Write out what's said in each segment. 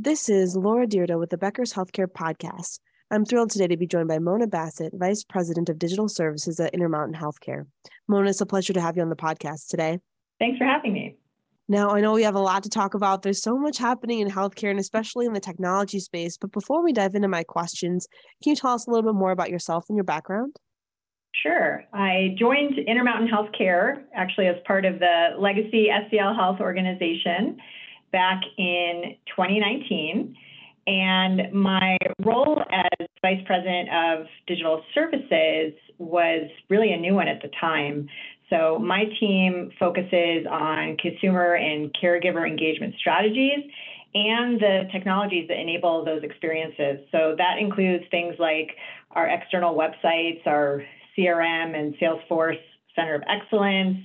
This is Laura Dyrda with the Becker's Healthcare Podcast. I'm thrilled today to be joined by Mona Bassett, Vice President of Digital Services at Intermountain Healthcare. Mona, it's a pleasure to have you on the podcast today. Thanks for having me. Now, I know we have a lot to talk about. There's so much happening in healthcare and especially in the technology space. But before we dive into my questions, can you tell us a little bit more about yourself and your background? Sure. I joined Intermountain Healthcare actually as part of the Legacy SCL Health organization back in 2019. And my role as Vice President of Digital Services was really a new one at the time. So my team focuses on consumer and caregiver engagement strategies and the technologies that enable those experiences. So that includes things like our external websites, our CRM and Salesforce Center of Excellence,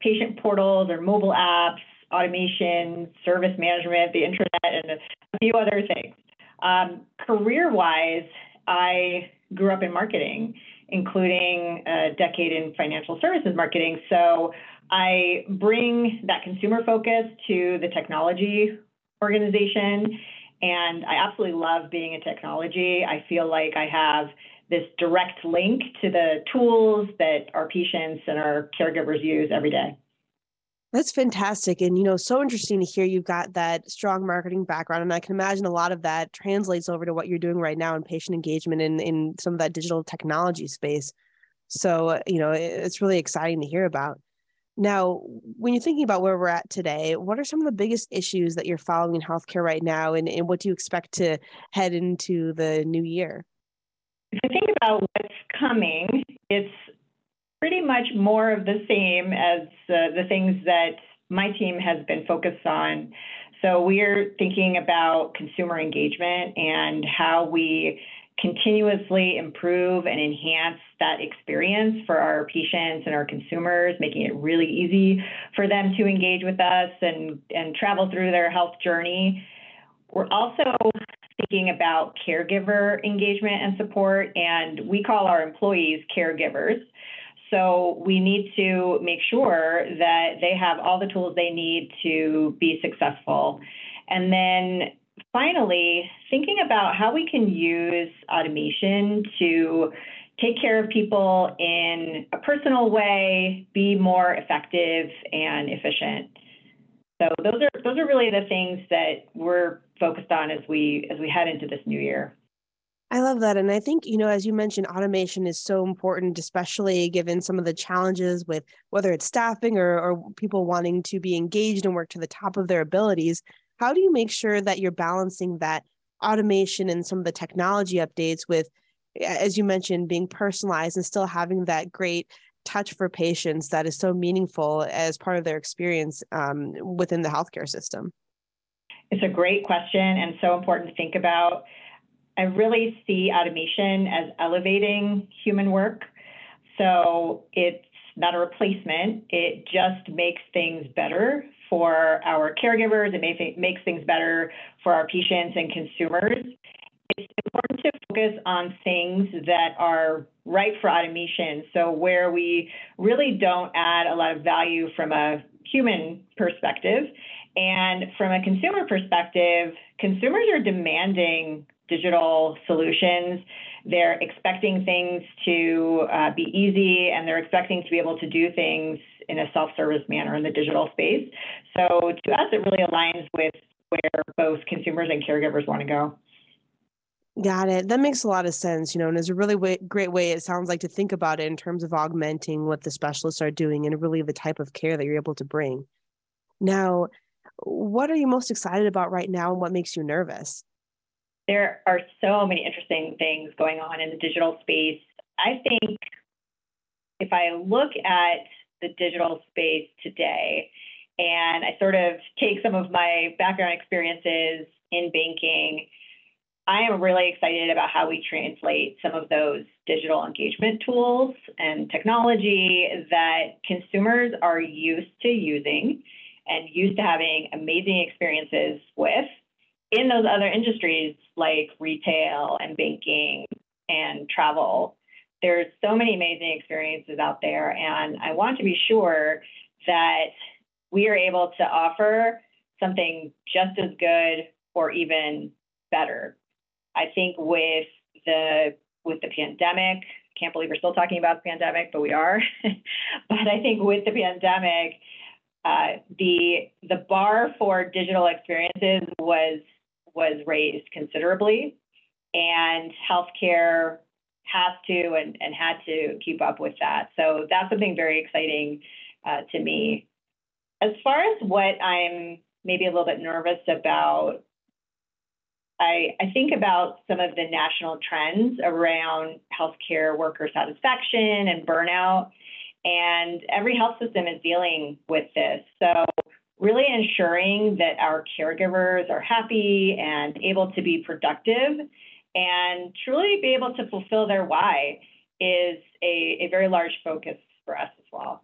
patient portals or mobile apps, automation, service management, the intranet, and a few other things. Um, career wise, I grew up in marketing, including a decade in financial services marketing. So I bring that consumer focus to the technology organization. And I absolutely love being in technology. I feel like I have this direct link to the tools that our patients and our caregivers use every day. That's fantastic. And, you know, so interesting to hear you've got that strong marketing background. And I can imagine a lot of that translates over to what you're doing right now in patient engagement and in some of that digital technology space. So, uh, you know, it's really exciting to hear about. Now, when you're thinking about where we're at today, what are some of the biggest issues that you're following in healthcare right now? And, and what do you expect to head into the new year? If I think about what's coming, it's pretty much more of the same as uh, the things that my team has been focused on. So we're thinking about consumer engagement and how we continuously improve and enhance that experience for our patients and our consumers, making it really easy for them to engage with us and, and travel through their health journey. We're also thinking about caregiver engagement and support, and we call our employees caregivers. So we need to make sure that they have all the tools they need to be successful. And then finally, thinking about how we can use automation to take care of people in a personal way, be more effective and efficient. So those are those are really the things that we're focused on as we as we head into this new year. I love that. And I think, you know, as you mentioned, automation is so important, especially given some of the challenges with whether it's staffing or, or people wanting to be engaged and work to the top of their abilities. How do you make sure that you're balancing that automation and some of the technology updates with, as you mentioned, being personalized and still having that great touch for patients that is so meaningful as part of their experience um, within the healthcare system? It's a great question and so important to think about. I really see automation as elevating human work. So it's not a replacement. It just makes things better for our caregivers. It makes things better for our patients and consumers. It's important to focus on things that are right for automation. So where we really don't add a lot of value from a human perspective. And from a consumer perspective, consumers are demanding digital solutions. They're expecting things to uh, be easy and they're expecting to be able to do things in a self service manner in the digital space. So to us, it really aligns with where both consumers and caregivers want to go. Got it. That makes a lot of sense, you know, and it's a really way, great way it sounds like to think about it in terms of augmenting what the specialists are doing and really the type of care that you're able to bring. Now, what are you most excited about right now and what makes you nervous? There are so many interesting things going on in the digital space. I think if I look at the digital space today and I sort of take some of my background experiences in banking, I am really excited about how we translate some of those digital engagement tools and technology that consumers are used to using and used to having amazing experiences with in those other industries like retail and banking and travel, there's so many amazing experiences out there. And I want to be sure that we are able to offer something just as good or even better. I think with the with the pandemic, can't believe we're still talking about the pandemic, but we are. but I think with the pandemic, uh, the the bar for digital experiences was was raised considerably, and healthcare has to and, and had to keep up with that. So that's something very exciting uh, to me. As far as what I'm maybe a little bit nervous about, I, I think about some of the national trends around healthcare worker satisfaction and burnout. And every health system is dealing with this. So, ensuring that our caregivers are happy and able to be productive and truly be able to fulfill their why is a, a very large focus for us as well.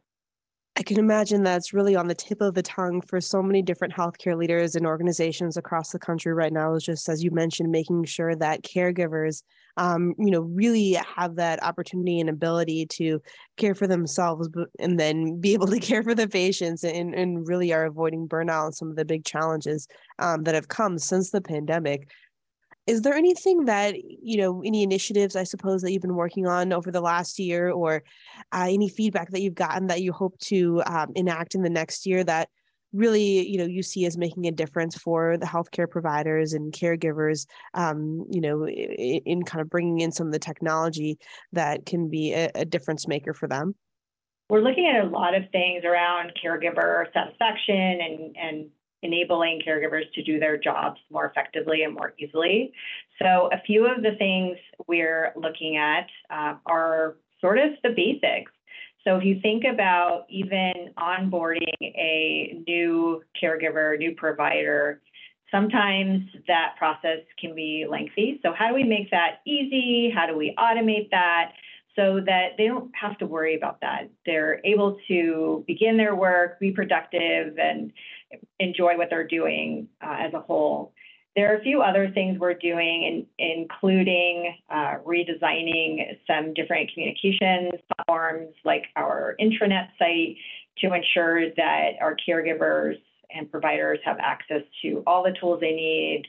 I can imagine that's really on the tip of the tongue for so many different healthcare leaders and organizations across the country right now. Is just as you mentioned, making sure that caregivers, um, you know, really have that opportunity and ability to care for themselves, and then be able to care for the patients, and, and really are avoiding burnout and some of the big challenges um, that have come since the pandemic is there anything that you know any initiatives i suppose that you've been working on over the last year or uh, any feedback that you've gotten that you hope to um, enact in the next year that really you know you see as making a difference for the healthcare providers and caregivers um, you know in, in, kind of bringing in some of the technology that can be a, a difference maker for them? We're looking at a lot of things around caregiver satisfaction and and enabling caregivers to do their jobs more effectively and more easily. So, a few of the things we're looking at uh, are sort of the basics. So, if you think about even onboarding a new caregiver, new provider, sometimes that process can be lengthy. So, how do we make that easy? How do we automate that? so that they don't have to worry about that. They're able to begin their work, be productive, and enjoy what they're doing uh, as a whole. There are a few other things we're doing, in, including uh, redesigning some different communications platforms like our intranet site to ensure that our caregivers and providers have access to all the tools they need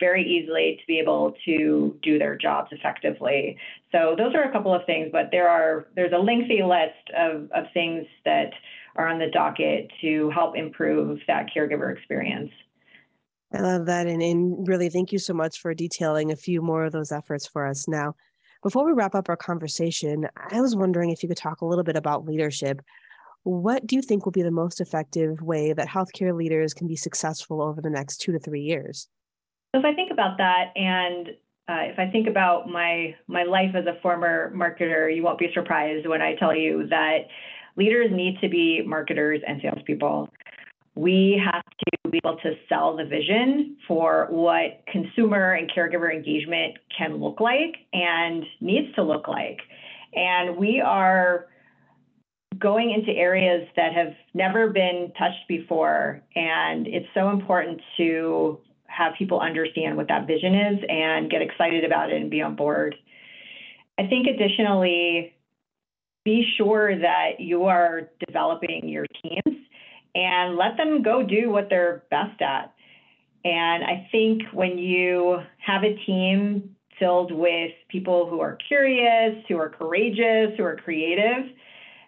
very easily to be able to do their jobs effectively. So those are a couple of things, but there are there's a lengthy list of, of things that are on the docket to help improve that caregiver experience. I love that. And, and really, thank you so much for detailing a few more of those efforts for us. Now, before we wrap up our conversation, I was wondering if you could talk a little bit about leadership. What do you think will be the most effective way that healthcare leaders can be successful over the next two to three years? So, if I think about that, and uh, if I think about my my life as a former marketer, you won't be surprised when I tell you that leaders need to be marketers and salespeople. We have to be able to sell the vision for what consumer and caregiver engagement can look like and needs to look like. And we are going into areas that have never been touched before. And it's so important to have people understand what that vision is and get excited about it and be on board. I think additionally, be sure that you are developing your teams and let them go do what they're best at. And I think when you have a team filled with people who are curious, who are courageous, who are creative,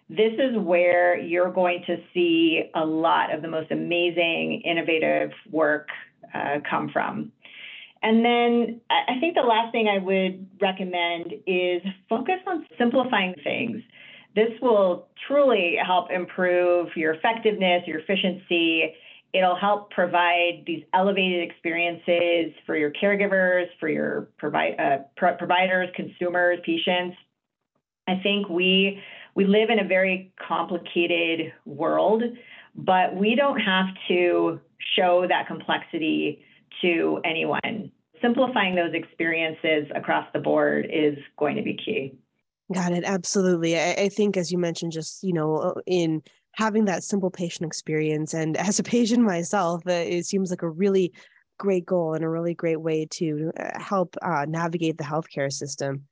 this is where you're going to see a lot of the most amazing, innovative work uh, come from. And then I think the last thing I would recommend is focus on simplifying things. This will truly help improve your effectiveness, your efficiency. It'll help provide these elevated experiences for your caregivers, for your provi- uh, pro- providers, consumers, patients. I think we we live in a very complicated world, but we don't have to show that complexity to anyone. Simplifying those experiences across the board is going to be key. Got it. Absolutely. I, I think, as you mentioned, just, you know, uh, in having that simple patient experience, and as a patient myself, uh, it seems like a really great goal and a really great way to uh, help uh, navigate the healthcare system.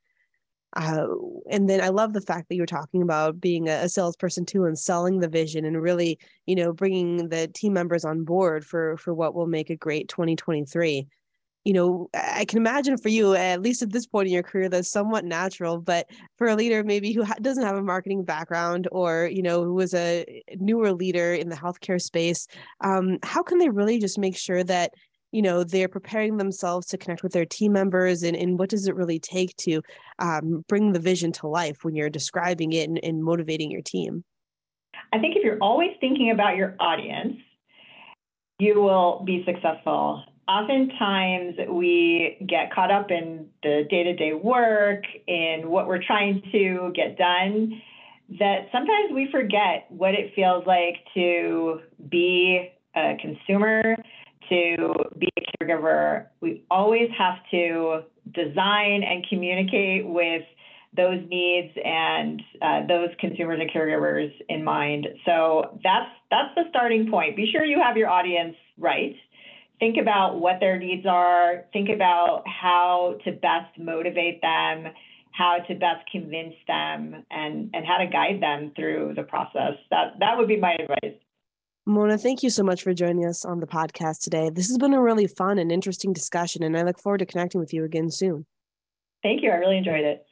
Uh, and then I love the fact that you're talking about being a, a, salesperson too and selling the vision and really, you know, bringing the team members on board for for what will make a great 2023. You know, I can imagine for you, at least at this point in your career, that's somewhat natural. But for a leader maybe who ha- doesn't have a marketing background or, you know, who was a newer leader in the healthcare space, um, how can they really just make sure that, you know, they're preparing themselves to connect with their team members and, and what does it really take to um, bring the vision to life when you're describing it and, and motivating your team? I think if you're always thinking about your audience, you will be successful oftentimes we get caught up in the day to day work, in what we're trying to get done, that sometimes we forget what it feels like to be a consumer, to be a caregiver. We always have to design and communicate with those needs and uh, those consumers and caregivers in mind. So that's that's the starting point. Be sure you have your audience right think about what their needs are, think about how to best motivate them, how to best convince them, and, and how to guide them through the process. That, that would be my advice. Mona, thank you so much for joining us on the podcast today. This has been a really fun and interesting discussion, and I look forward to connecting with you again soon. Thank you. I really enjoyed it.